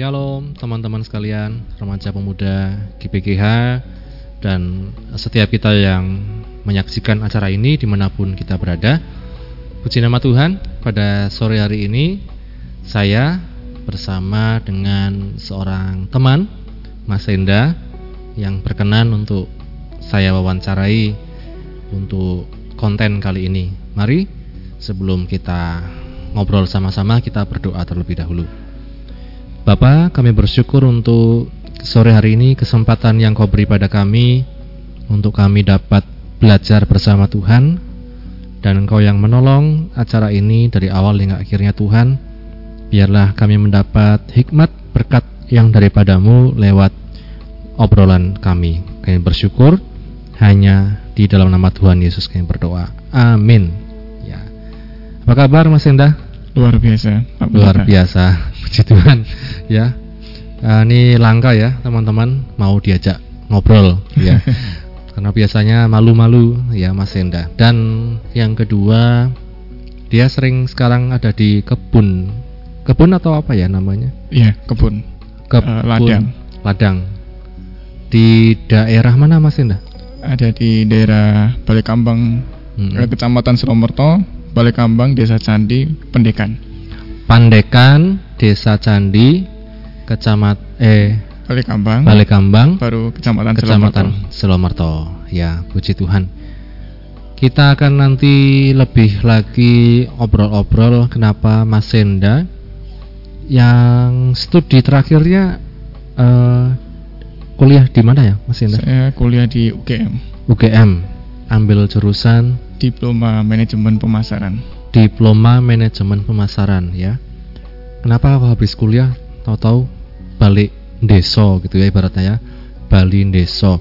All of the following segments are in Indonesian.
Shalom teman-teman sekalian, remaja pemuda GPGH dan setiap kita yang menyaksikan acara ini di mana pun kita berada. Puji nama Tuhan, pada sore hari ini saya bersama dengan seorang teman, Mas Enda, yang berkenan untuk saya wawancarai untuk konten kali ini. Mari sebelum kita ngobrol sama-sama kita berdoa terlebih dahulu. Bapak, kami bersyukur untuk sore hari ini kesempatan yang kau beri pada kami untuk kami dapat belajar bersama Tuhan dan Engkau yang menolong acara ini dari awal hingga akhirnya Tuhan. Biarlah kami mendapat hikmat berkat yang daripadamu lewat obrolan kami. Kami bersyukur hanya di dalam nama Tuhan Yesus kami berdoa. Amin. Ya. Apa kabar Mas Enda? Luar biasa. Luar biasa, puji Tuhan. Ya, uh, ini langka ya teman-teman mau diajak ngobrol ya. Karena biasanya malu-malu ya Mas Enda. Dan yang kedua, dia sering sekarang ada di kebun. Kebun atau apa ya namanya? Iya, kebun. Kebun uh, ladang. Ladang. Di daerah mana Mas Enda? Ada di daerah Balikambang, hmm. Kecamatan Selomerto, Balai Kambang, Desa Candi, Pendekan. Pandekan, Desa Candi, Kecamat eh Balai Kambang. Balai Kambang. Baru Kecamatan, Kecamatan Selomerto. Ya, puji Tuhan. Kita akan nanti lebih lagi obrol-obrol kenapa Mas Senda yang studi terakhirnya uh, kuliah di mana ya Mas Senda? Saya kuliah di UGM. UGM. Ambil jurusan Diploma Manajemen Pemasaran. Diploma Manajemen Pemasaran ya. Kenapa habis kuliah tahu-tahu balik deso gitu ya ibaratnya ya. Bali deso.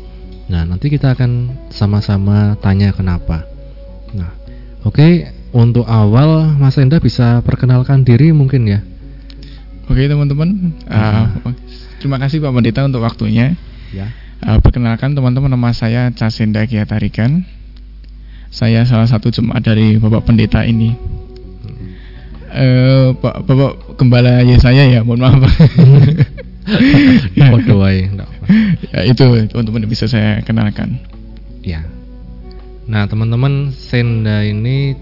Nah, nanti kita akan sama-sama tanya kenapa. Nah, oke, okay, untuk awal Mas Enda bisa perkenalkan diri mungkin ya. Oke, teman-teman. Uh, terima kasih Pak Pendeta untuk waktunya. Ya. Uh, perkenalkan teman-teman nama saya Casenda Kiatarikan saya salah satu jemaat dari Bapak Pendeta ini. Uh, Pak Bapak Gembala ya saya ya, mohon maaf. ya itu teman-teman bisa saya kenalkan. Ya. Nah teman-teman Senda ini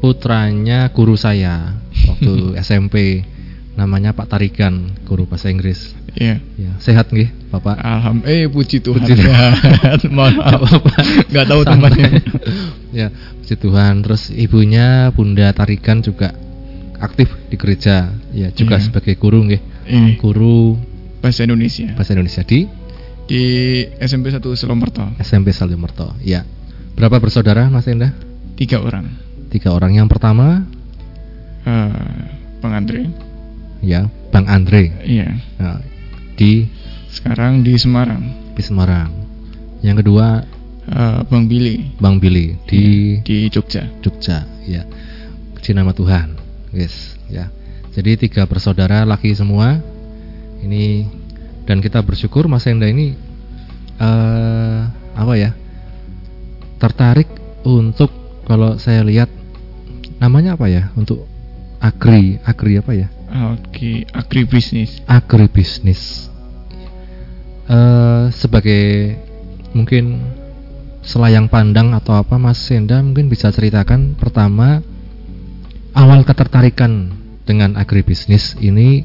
putranya guru saya waktu SMP namanya Pak Tarikan guru bahasa Inggris. Iya. Ya, sehat nggih, Bapak? Alhamdulillah. Eh, puji Tuhan. Puji Tuhan. Mohon maaf. Enggak tahu temannya. ya, puji Tuhan. Terus ibunya Bunda Tarikan juga aktif di gereja, ya juga iya. sebagai guru nggih. Iya. Guru bahasa Indonesia. Bahasa Indonesia di di SMP 1 Selomerto. SMP Selomerto. Ya. Berapa bersaudara Mas Enda? Tiga orang. Tiga orang. Yang pertama uh, Bang Andre. Ya, Bang Andre. Iya. Nah, di sekarang di Semarang. Di Semarang. Yang kedua uh, Bang Billy. Bang Billy di ya, di Jogja. Jogja, ya. Puji nama Tuhan. Yes, ya. Jadi tiga bersaudara laki semua. Ini dan kita bersyukur Mas Enda ini uh, apa ya? Tertarik untuk kalau saya lihat namanya apa ya? Untuk agri, agri apa ya? Oke, agribisnis. Agribisnis. Uh, sebagai mungkin selayang pandang atau apa Mas Senda mungkin bisa ceritakan pertama awal ketertarikan dengan agribisnis ini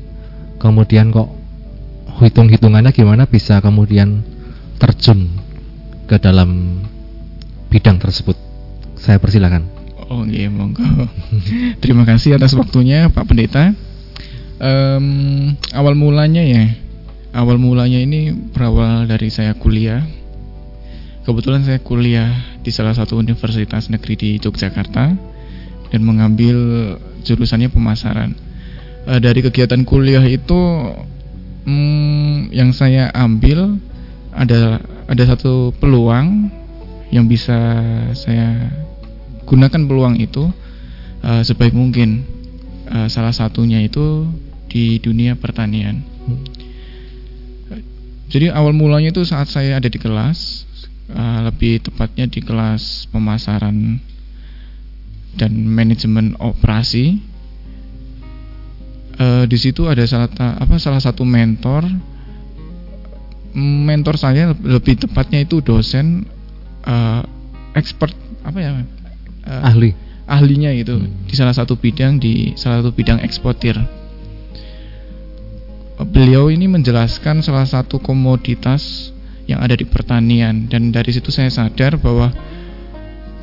kemudian kok hitung-hitungannya gimana bisa kemudian terjun ke dalam bidang tersebut. Saya persilakan. Oh iya monggo. Terima kasih atas waktunya Pak Pendeta um, awal mulanya ya. Awal mulanya ini berawal dari saya kuliah. Kebetulan saya kuliah di salah satu universitas negeri di Yogyakarta dan mengambil jurusannya pemasaran. Uh, dari kegiatan kuliah itu um, yang saya ambil ada ada satu peluang yang bisa saya gunakan peluang itu uh, sebaik mungkin. Uh, salah satunya itu di dunia pertanian. Hmm. Jadi awal mulanya itu saat saya ada di kelas, uh, lebih tepatnya di kelas pemasaran dan manajemen operasi. Uh, di situ ada salah ta- apa salah satu mentor mentor saya lebih tepatnya itu dosen eh, expert apa ya eh, Ahli. ahlinya gitu Hmm. di salah satu bidang di salah satu bidang eksportir. Beliau ini menjelaskan salah satu komoditas yang ada di pertanian dan dari situ saya sadar bahwa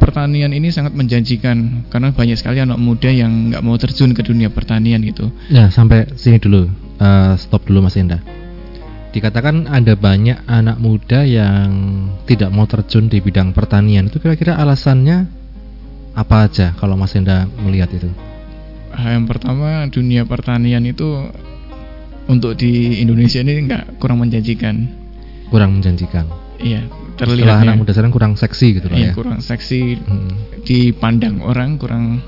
pertanian ini sangat menjanjikan karena banyak sekali anak muda yang nggak mau terjun ke dunia pertanian gitu. Ya, sampai sini dulu. Eh, stop dulu Mas Enda. Dikatakan ada banyak anak muda yang tidak mau terjun di bidang pertanian. Itu kira-kira alasannya apa aja kalau Mas Enda melihat itu? Yang pertama dunia pertanian itu untuk di Indonesia ini nggak kurang menjanjikan. Kurang menjanjikan. Iya, terlihat anak muda sekarang kurang seksi gitu loh Iya, ya. kurang seksi Hmm. dipandang orang kurang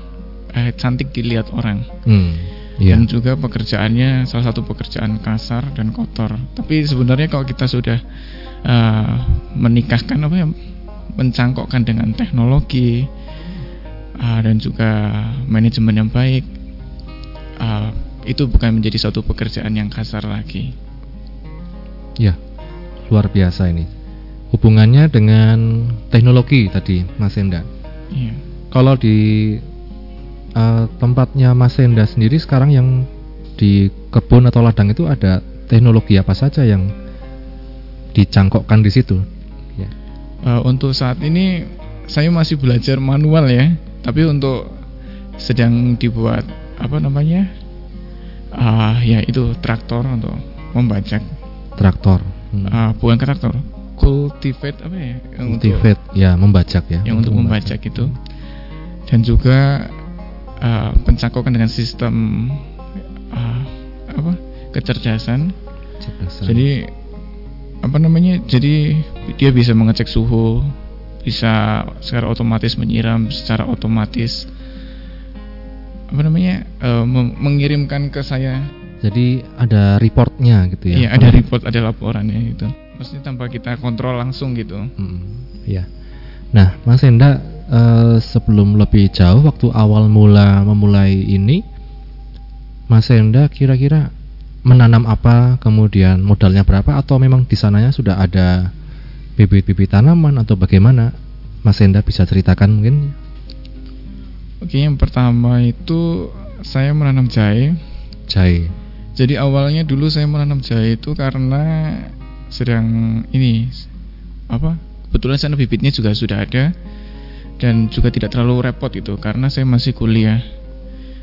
eh, cantik dilihat orang Hmm. Iya. dan juga pekerjaannya salah satu pekerjaan kasar dan kotor tapi sebenarnya kalau kita sudah eh, menikahkan apa ya mencangkokkan dengan teknologi eh, dan juga manajemen yang baik eh, itu bukan menjadi suatu pekerjaan yang kasar lagi Ya, luar biasa ini. Hubungannya dengan teknologi tadi, Mas Enda. iya Kalau di eh, tempatnya Mas Enda sendiri sekarang yang di kebun atau ladang itu ada teknologi apa saja yang dicangkokkan di situ? Ya. Eh, untuk saat ini saya masih belajar manual ya, tapi untuk sedang dibuat apa namanya? Ah ya itu traktor untuk membajak. Traktor. Hmm. Ah, bukan traktor, cultivate apa ya? Yang untuk- Cultivate, ya membajak ya. yang untuk membajak itu. Dan juga ah, pencangkokan dengan sistem ah, apa? kecerdasan. Cerdasan. Jadi apa namanya? Jadi dia bisa mengecek suhu, bisa secara otomatis menyiram secara otomatis. Apa namanya? mem- mengirimkan ke saya. Jadi ada reportnya gitu ya. Iya, ada report, ada laporannya gitu. Maksudnya tanpa kita kontrol langsung gitu. Hmm, iya. Nah, Mas Enda eh, sebelum lebih jauh waktu awal mula memulai ini Mas Enda kira-kira menanam apa, kemudian modalnya berapa atau memang di sananya sudah ada bibit-bibit tanaman atau bagaimana? Mas Enda bisa ceritakan mungkin? Oke, yang pertama itu saya menanam jahe. Jahe. Jadi awalnya dulu saya menanam jahe itu karena sedang ini apa? Kebetulan sana bibitnya juga sudah ada dan juga tidak terlalu repot itu karena saya masih kuliah.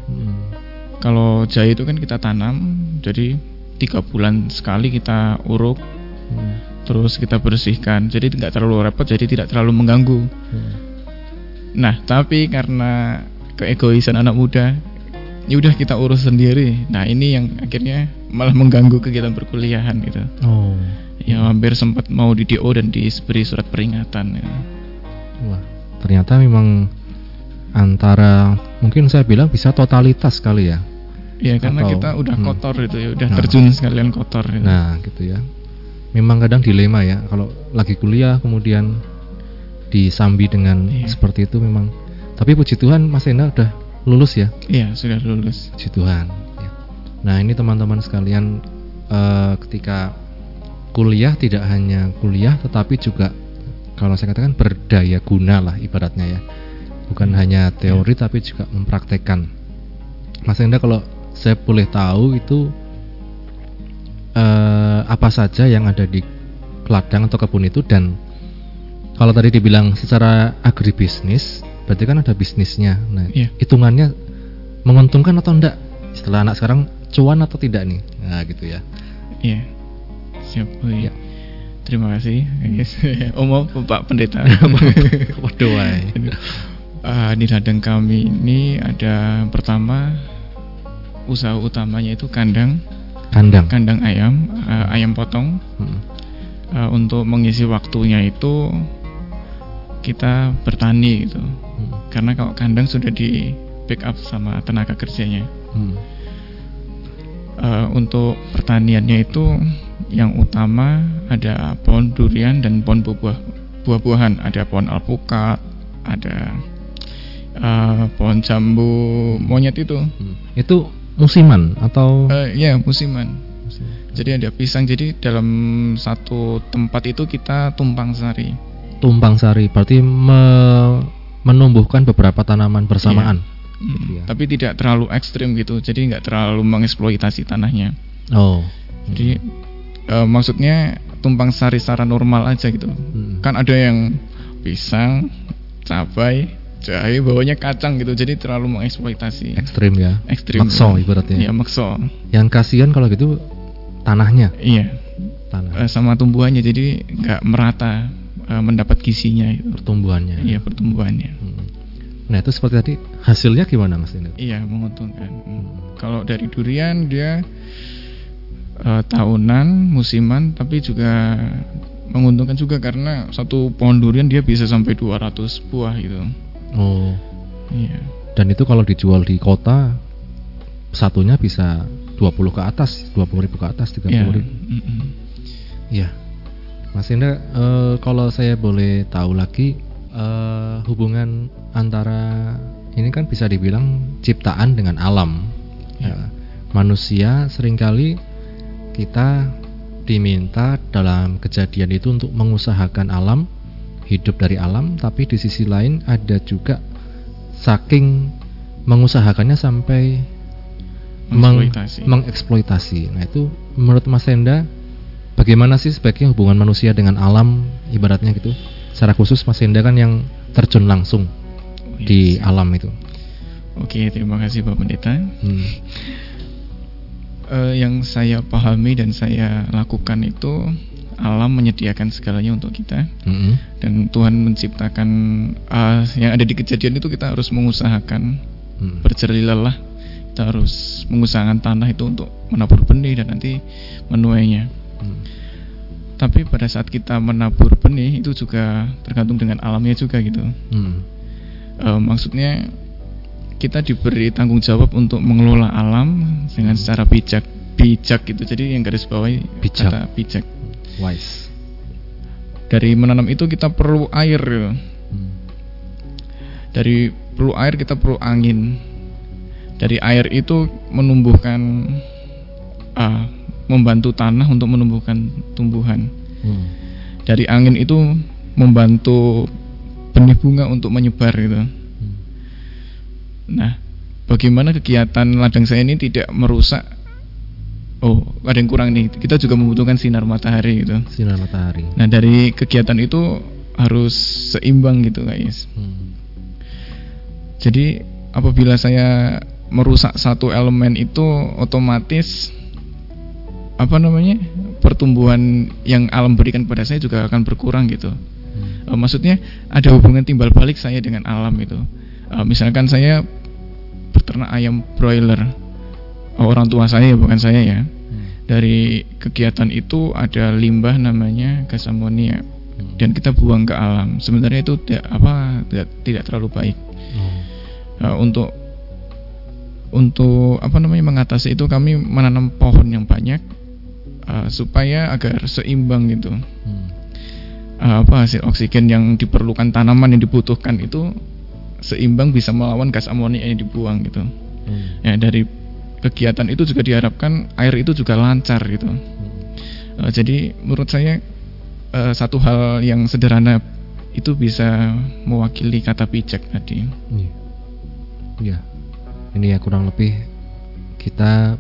Hmm. Kalau jahe itu kan kita tanam, jadi tiga bulan sekali kita uruk, Hmm. terus kita bersihkan. Jadi tidak terlalu repot, jadi tidak terlalu mengganggu. Hmm. Nah, tapi karena keegoisan anak muda, ya udah kita urus sendiri. Nah, ini yang akhirnya malah mengganggu kegiatan perkuliahan gitu. Oh. Ya hampir sempat mau di DO dan diberi surat peringatan. Ya. Wah, ternyata memang antara mungkin saya bilang bisa totalitas kali ya. Ya karena Atau- kita udah hmm. kotor itu ya, udah Nah. terjun sekalian kotor. Gitu. Nah, gitu ya. Memang kadang dilema ya kalau lagi kuliah kemudian disambi dengan Iya. seperti itu memang. Tapi puji Tuhan Mas Enda udah lulus ya. Iya sudah lulus. Puji Tuhan. ya. Nah, ini teman-teman sekalian eh, ketika kuliah tidak hanya kuliah tetapi juga kalau saya katakan berdaya guna lah ibaratnya ya. Bukan hanya teori tapi juga mempraktekkan. Mas Enda kalau saya boleh tahu itu eh, apa saja yang ada di ladang atau kebun itu dan kalau tadi dibilang secara agribisnis berarti kan ada bisnisnya. Nah, Iya. hitungannya menguntungkan atau enggak? Setelah anak sekarang cuan atau tidak nih? Nah, gitu ya. Iya. Siap. Oh, iya. Ya. Terima kasih. Yes. oh mau Pak Pendeta. Waduh, wae. Ah, di ladang kami ini ada pertama usaha utamanya itu kandang Kandang. kandang ayam ah, ayam potong Hmm. Ah, untuk mengisi waktunya itu kita bertani gitu Hmm. karena kalau kandang sudah di backup sama tenaga kerjanya Hmm. Eh, untuk pertaniannya itu yang utama ada pohon durian dan pohon buah buah-buahan ada pohon alpukat ada eh, pohon jambu monyet itu Hmm. Itu musiman atau Eh, ya musiman. Jadi ada pisang. Jadi dalam satu tempat itu kita tumpang sari. Tumpang sari berarti me- menumbuhkan beberapa tanaman bersamaan. Mm, Gitu ya. Tapi tidak terlalu ekstrim gitu. Jadi nggak terlalu mengeksploitasi tanahnya. Oh. Jadi eh, maksudnya tumpang sari secara normal aja gitu. Hmm. Kan ada yang pisang, cabai, jahe, bawahnya kacang gitu. Jadi terlalu mengeksploitasi. ekstrim ya. Ekstrim. Makso ibaratnya. Iya makso. Yang kasihan kalau gitu tanahnya, Iya. tanah Eh, sama tumbuhannya jadi nggak merata eh, mendapat gizinya itu. pertumbuhannya. Iya pertumbuhannya. Hmm. Nah itu seperti tadi hasilnya gimana mas ini? Iya menguntungkan. Hmm. Kalau dari durian dia eh, tahunan, musiman, tapi juga menguntungkan juga karena satu pohon durian dia bisa sampai 200 buah gitu. Oh. Iya. Dan itu kalau dijual di kota satunya bisa 20 ke atas, 20 ribu ke atas, 30 Iya. ribu. mm-mm. Iya. Mas Indra, eh, kalau saya boleh tahu lagi eh, hubungan antara ini kan bisa dibilang ciptaan dengan alam. Ya. Ya. Manusia sering kali kita diminta dalam kejadian itu untuk mengusahakan alam, hidup dari alam, tapi di sisi lain ada juga saking mengusahakannya sampai meng- Mengeksploitasi. mengeksploitasi. Nah itu menurut Mas Enda bagaimana sih sebaiknya hubungan manusia dengan alam ibaratnya gitu? Secara khusus Mas Enda kan yang terjun langsung Oh, iya. di alam itu. Oke, terima kasih Pak Pendeta. Hmm. Eh, yang saya pahami dan saya lakukan itu alam menyediakan segalanya untuk kita Mm-mm. dan Tuhan menciptakan eh, yang ada di kejadian itu kita harus mengusahakan Mm. berjerih lelah kita harus mengusahakan tanah itu untuk menabur benih dan nanti menuainya Mm. tapi pada saat kita menabur benih itu juga tergantung dengan alamnya juga gitu Mm. Eh, maksudnya kita diberi tanggung jawab untuk mengelola alam dengan secara bijak bijak gitu jadi yang garis bawahi Bijak. kata bijak Wise. dari menanam itu kita perlu air gitu. Mm. dari perlu air kita perlu angin dari air itu menumbuhkan ah, membantu tanah untuk menumbuhkan tumbuhan Mm. dari angin itu membantu benih bunga untuk menyebar gitu Mm. nah bagaimana kegiatan ladang saya ini tidak merusak oh ada yang kurang nih kita juga membutuhkan sinar matahari gitu Sinar matahari. nah dari kegiatan itu harus seimbang gitu guys Mm. Jadi apabila saya merusak satu elemen itu otomatis apa namanya pertumbuhan yang alam berikan pada saya juga akan berkurang gitu. Mm. Eh, maksudnya ada hubungan timbal balik saya dengan alam itu. Eh, misalkan saya beternak ayam broiler, Oh, orang tua saya bukan saya ya. Mm. Dari kegiatan itu ada limbah namanya gas amonia Mm. dan kita buang ke alam. Sebenarnya itu tidak apa tidak, tidak terlalu baik. Oh. Uh, untuk untuk apa namanya mengatasi itu kami menanam pohon yang banyak uh, supaya agar seimbang gitu Mm. Uh, apa hasil oksigen yang diperlukan tanaman yang dibutuhkan itu seimbang bisa melawan gas amonia yang dibuang gitu Mm. ya dari kegiatan itu juga diharapkan air itu juga lancar gitu Mm. Uh, jadi menurut saya uh, satu hal yang sederhana itu bisa mewakili kata bijak tadi Iya. Iya. Ini ya kurang lebih kita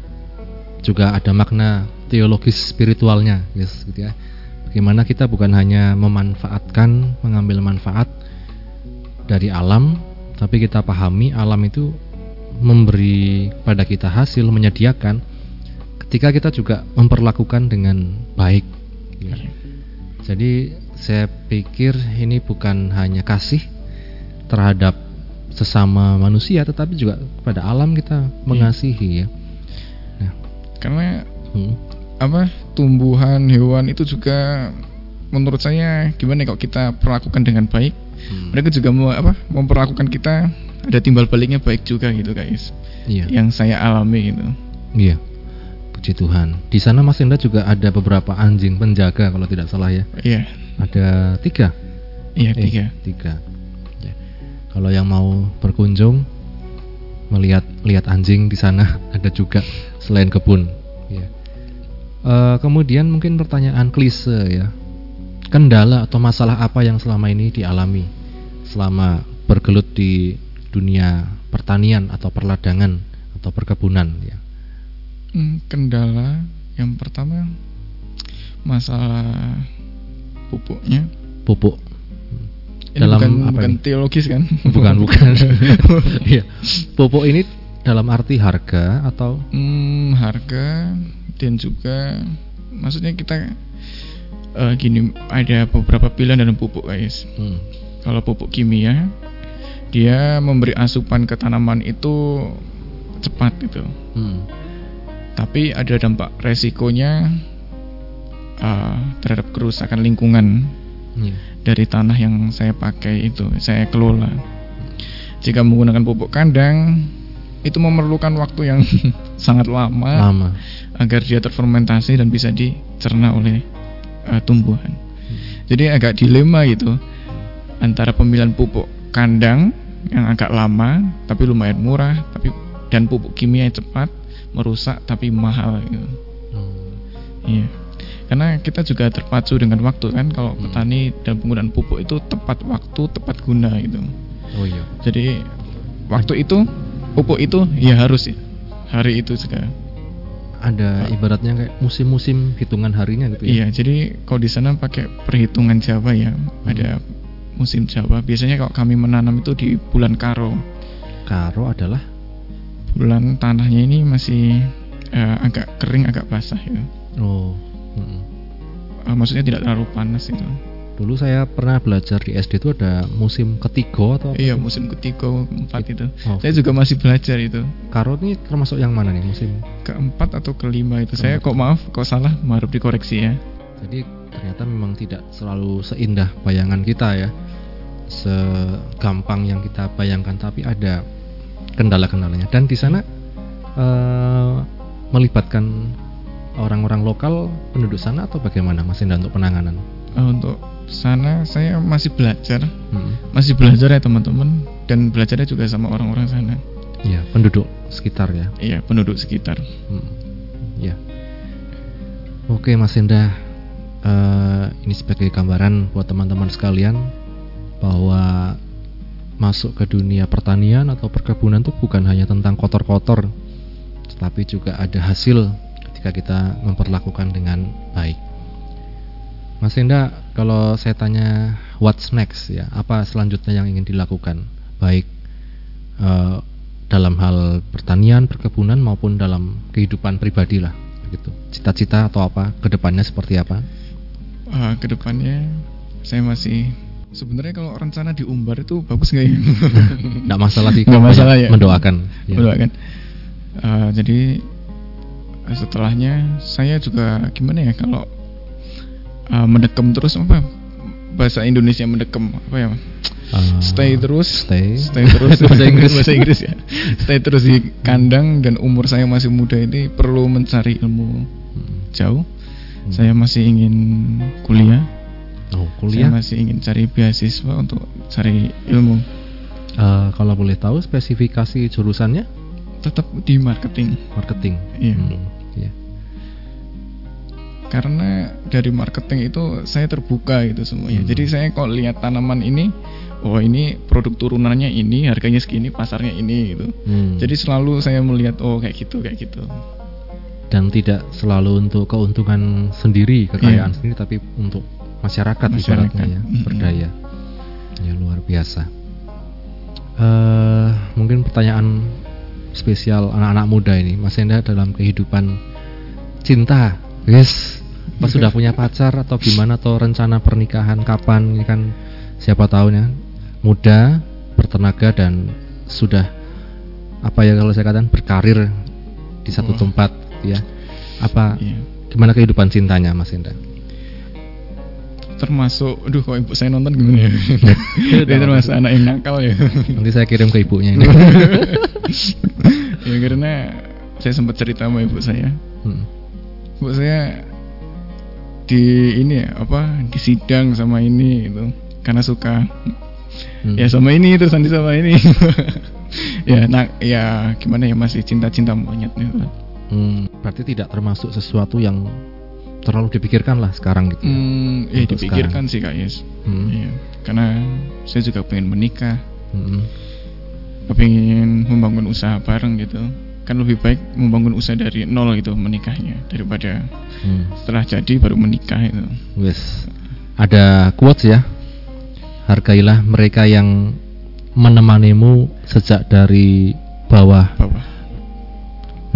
juga ada makna teologis spiritualnya, yes, gitu ya. Bagaimana kita bukan hanya memanfaatkan, mengambil manfaat dari alam, tapi kita pahami alam itu memberi pada kita hasil, menyediakan ketika kita juga memperlakukan dengan baik. ya. Jadi saya pikir ini bukan hanya kasih terhadap sesama manusia, tetapi juga kepada alam kita mengasihi ya. Nah, karena hmm, apa tumbuhan hewan itu juga menurut saya gimana ya, kalau kita perlakukan dengan baik hmm, mereka juga mau apa memperlakukan kita ada timbal baliknya baik juga gitu guys iya, yang saya alami gitu iya. Puji Tuhan. Di sana Mas Indra juga ada beberapa anjing penjaga kalau tidak salah ya. iya Ada tiga. iya Eh, tiga tiga. Ya. Kalau yang mau berkunjung melihat lihat anjing di sana ada juga selain kebun. Ya. Eh, kemudian mungkin pertanyaan klise ya, kendala atau masalah apa yang selama ini dialami selama bergelut di dunia pertanian atau perladangan atau perkebunan ya. Hmm, kendala yang pertama masalah pupuknya. Pupuk. Ini Dalam bukan, apa bukan ini? teologis kan? Bukan bukan. Iya. Pupuk ini dalam arti harga atau Hmm, harga dan juga maksudnya kita eh, gini ada beberapa pilihan dalam pupuk guys. hmm, Kalau pupuk kimia dia memberi asupan ke tanaman itu cepat gitu. hmm, Tapi ada dampak resikonya eh, terhadap kerusakan lingkungan iya. dari tanah yang saya pakai itu, saya kelola. Jika menggunakan pupuk kandang itu memerlukan waktu yang sangat lama lama. agar dia terfermentasi dan bisa dicerna oleh eh, tumbuhan. Jadi agak dilema gitu antara pemilihan pupuk kandang yang agak lama tapi lumayan murah tapi dan pupuk kimia yang cepat merusak tapi mahal gitu. Hmm, Iya. Karena kita juga terpacu dengan waktu kan kalau Hmm. petani dan penggunaan pupuk itu tepat waktu, tepat guna gitu. Oh iya. Jadi waktu itu pupuk itu ya harus ya hari itu juga. Ada ibaratnya kayak musim-musim hitungan harinya gitu ya. Iya, jadi kalau di sana pakai perhitungan Jawa ya, Hmm. ada musim Jawa. Biasanya kalau kami menanam itu di bulan Karo. Karo adalah Bulan tanahnya ini masih eh, agak kering, agak basah ya. oh. hmm. Eh, maksudnya tidak terlalu panas itu. Dulu saya pernah belajar di SD itu ada musim ketiga atau apa Iya, musim ketiga, keempat itu. Oh, Saya juga masih belajar itu. Karo ini termasuk yang mana nih musim? Keempat atau kelima itu. Saya kok maaf, kok salah, harap dikoreksi ya. Jadi ternyata memang tidak selalu seindah bayangan kita ya, segampang yang kita bayangkan. Tapi ada kendala-kendalanya. Dan di sana eh, melibatkan orang-orang lokal penduduk sana atau bagaimana Mas Indah untuk penanganan? Eh, untuk sana saya masih belajar, Hmm. masih belajar ya teman-teman, dan belajarnya juga sama orang-orang sana. Ya penduduk sekitar ya. Iya, penduduk sekitar. Hmm, Ya. Oke Mas Indah, eh, ini sebagai gambaran buat teman-teman sekalian bahwa masuk ke dunia pertanian atau perkebunan itu bukan hanya tentang kotor-kotor, tetapi juga ada hasil ketika kita memperlakukan dengan baik. Mas Indah, kalau saya tanya what's next ya, apa selanjutnya yang ingin dilakukan, baik eh, dalam hal pertanian, perkebunan maupun dalam kehidupan pribadi lah, gitu. Cita-cita atau apa ke depannya seperti apa? Ah, ke depannya saya masih sebenarnya kalau rencana diumbar itu bagus nggak ya? Nggak masalah sih, Nggak masalah banyak ya. Mendoakan. ya. Mendoakan. Ah, jadi setelahnya saya juga gimana ya kalau ah, mendekam terus apa bahasa Indonesia mendekam apa ya? Eh, stay terus, stay. stay terus bahasa Inggris. bahasa Inggris ya. Stay terus di kandang dan umur saya masih muda ini perlu mencari ilmu jauh. Hmm. Saya masih ingin kuliah. Oh, Saya kuliah. masih ingin cari beasiswa untuk cari ilmu. Eh, kalau boleh tahu spesifikasi jurusannya Tetap di marketing. marketing. Iya. Hmm. Karena dari marketing itu saya terbuka itu semuanya. Hmm. Jadi saya kalau lihat tanaman ini, oh ini produk turunannya ini, harganya segini, pasarnya ini gitu. Hmm. Jadi selalu saya melihat oh kayak gitu kayak gitu. dan tidak selalu untuk keuntungan sendiri, kekayaan Iya. sendiri, tapi untuk masyarakat, Masyarakat. ya, Mm-mm. berdaya. Ya luar biasa. eh mungkin pertanyaan spesial anak-anak muda ini, Mas Enda dalam kehidupan cinta, yes, pas sudah punya pacar atau gimana atau rencana pernikahan kapan? Ini kan siapa tahu ya, muda, bertenaga dan sudah apa ya kalau saya katakan berkarir di satu Oh. tempat, ya. Apa Iya. gimana kehidupan cintanya, Mas Enda? Termasuk, aduh kalau ibu saya nonton gimana ya? Dia termasuk anak yang nakal ya. Nanti saya kirim ke ibunya ini. ya karena saya sempat cerita sama ibu saya. Hmm. Ibu saya di ini ya apa di sidang sama ini gitu karena suka Hmm. ya sama ini terus nanti sama ini ya nah ya gimana ya masih cinta-cinta monyet nih Tuhan. Hmm, berarti tidak termasuk sesuatu yang terlalu dipikirkan lah sekarang gitu. ya? Hmm, ya Untuk dipikirkan sih kak Yes. Hmm. Iya, karena saya juga pengen menikah, Hmm. pengen membangun usaha bareng gitu. Kan lebih baik membangun usaha dari nol gitu menikahnya daripada Hmm. setelah jadi baru menikah itu. Wes. Ada quotes ya. Hargailah mereka yang menemanimu sejak dari bawah. Bawah.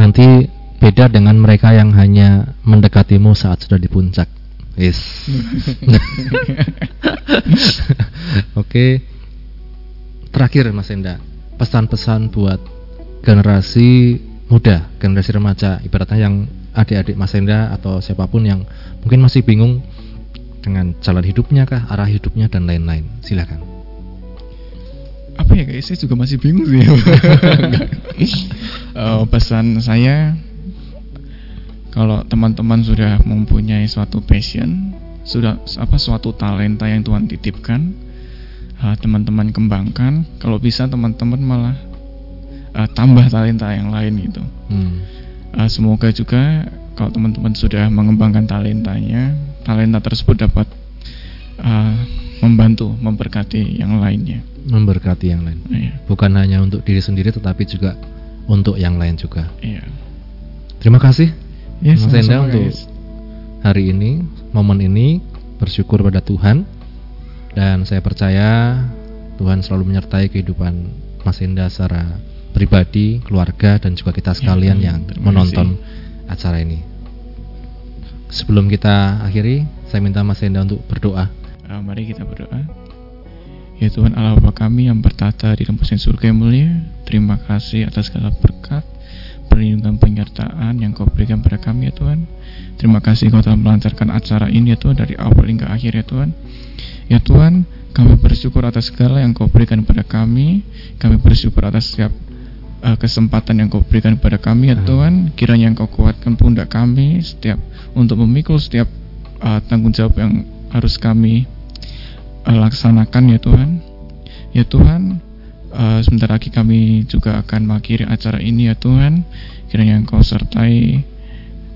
Nanti beda dengan mereka yang hanya mendekatimu saat sudah di puncak. Yes. Oke. Terakhir Mas Enda, pesan-pesan buat generasi muda, generasi remaja, ibaratnya yang adik-adik Mas Enda atau siapa pun yang mungkin masih bingung dengan jalan hidupnya kah, arah hidupnya dan lain-lain. Silakan. Apa ya guys? Saya juga masih bingung sih. Eh, pesan saya kalau teman-teman sudah mempunyai suatu passion, sudah apa suatu talenta yang Tuhan titipkan, eh, teman-teman kembangkan. Kalau bisa teman-teman malah eh, tambah talenta yang lain gitu. Hmm. Eh, semoga juga kalau teman-teman sudah mengembangkan talentanya, talenta tersebut dapat eh, membantu, memberkati yang lainnya. Memberkati yang lain. Iya, Bukan hanya untuk diri sendiri tetapi juga untuk yang lain juga. iya. Terima kasih Ya, Mas Enda untuk guys. hari ini, momen ini bersyukur pada Tuhan dan saya percaya Tuhan selalu menyertai kehidupan Mas Enda secara pribadi, keluarga dan juga kita sekalian amin. yang menonton acara ini. Sebelum kita akhiri, saya minta Mas Enda untuk berdoa. Uh, mari kita berdoa. Ya Tuhan Allah Bapa kami yang bertata di tempat yang surga yang mulia, terima kasih atas segala berkat, perlindungan penyertaan yang kau berikan pada kami ya Tuhan. Terima kasih kau telah melancarkan acara ini ya Tuhan dari awal hingga akhir ya Tuhan. Ya Tuhan, kami bersyukur atas segala yang kau berikan pada kami. Kami bersyukur atas setiap uh, kesempatan yang kau berikan pada kami ya Amin. Tuhan. Kiranya engkau kuatkan pundak kami setiap untuk memikul setiap uh, tanggung jawab yang harus kami uh, laksanakan ya Tuhan. Ya Tuhan, uh, sebentar lagi kami juga akan mengakhiri acara ini ya Tuhan. Kiranya Engkau sertai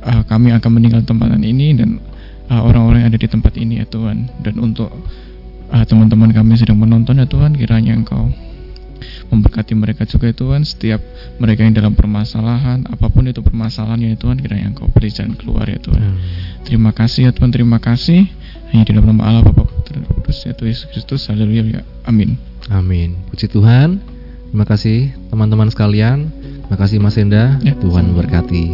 uh, kami akan meninggal tempat ini dan uh, orang-orang yang ada di tempat ini ya Tuhan. Dan untuk uh, teman-teman kami sedang menonton ya Tuhan, kiranya Engkau memberkati mereka juga ya Tuhan setiap mereka yang dalam permasalahan apa pun itu permasalahannya ya Tuhan kiranya Engkau beri jalan keluar ya Tuhan Terima kasih ya Tuhan, terima kasih. Hanya di dalam nama Allah Bapa Putra Kudus yaitu Yesus Kristus. Haleluya. ya. Amin. Amin. Puji Tuhan. Terima kasih teman-teman sekalian. Terima kasih Mas Enda. Ya, Tuhan memberkati.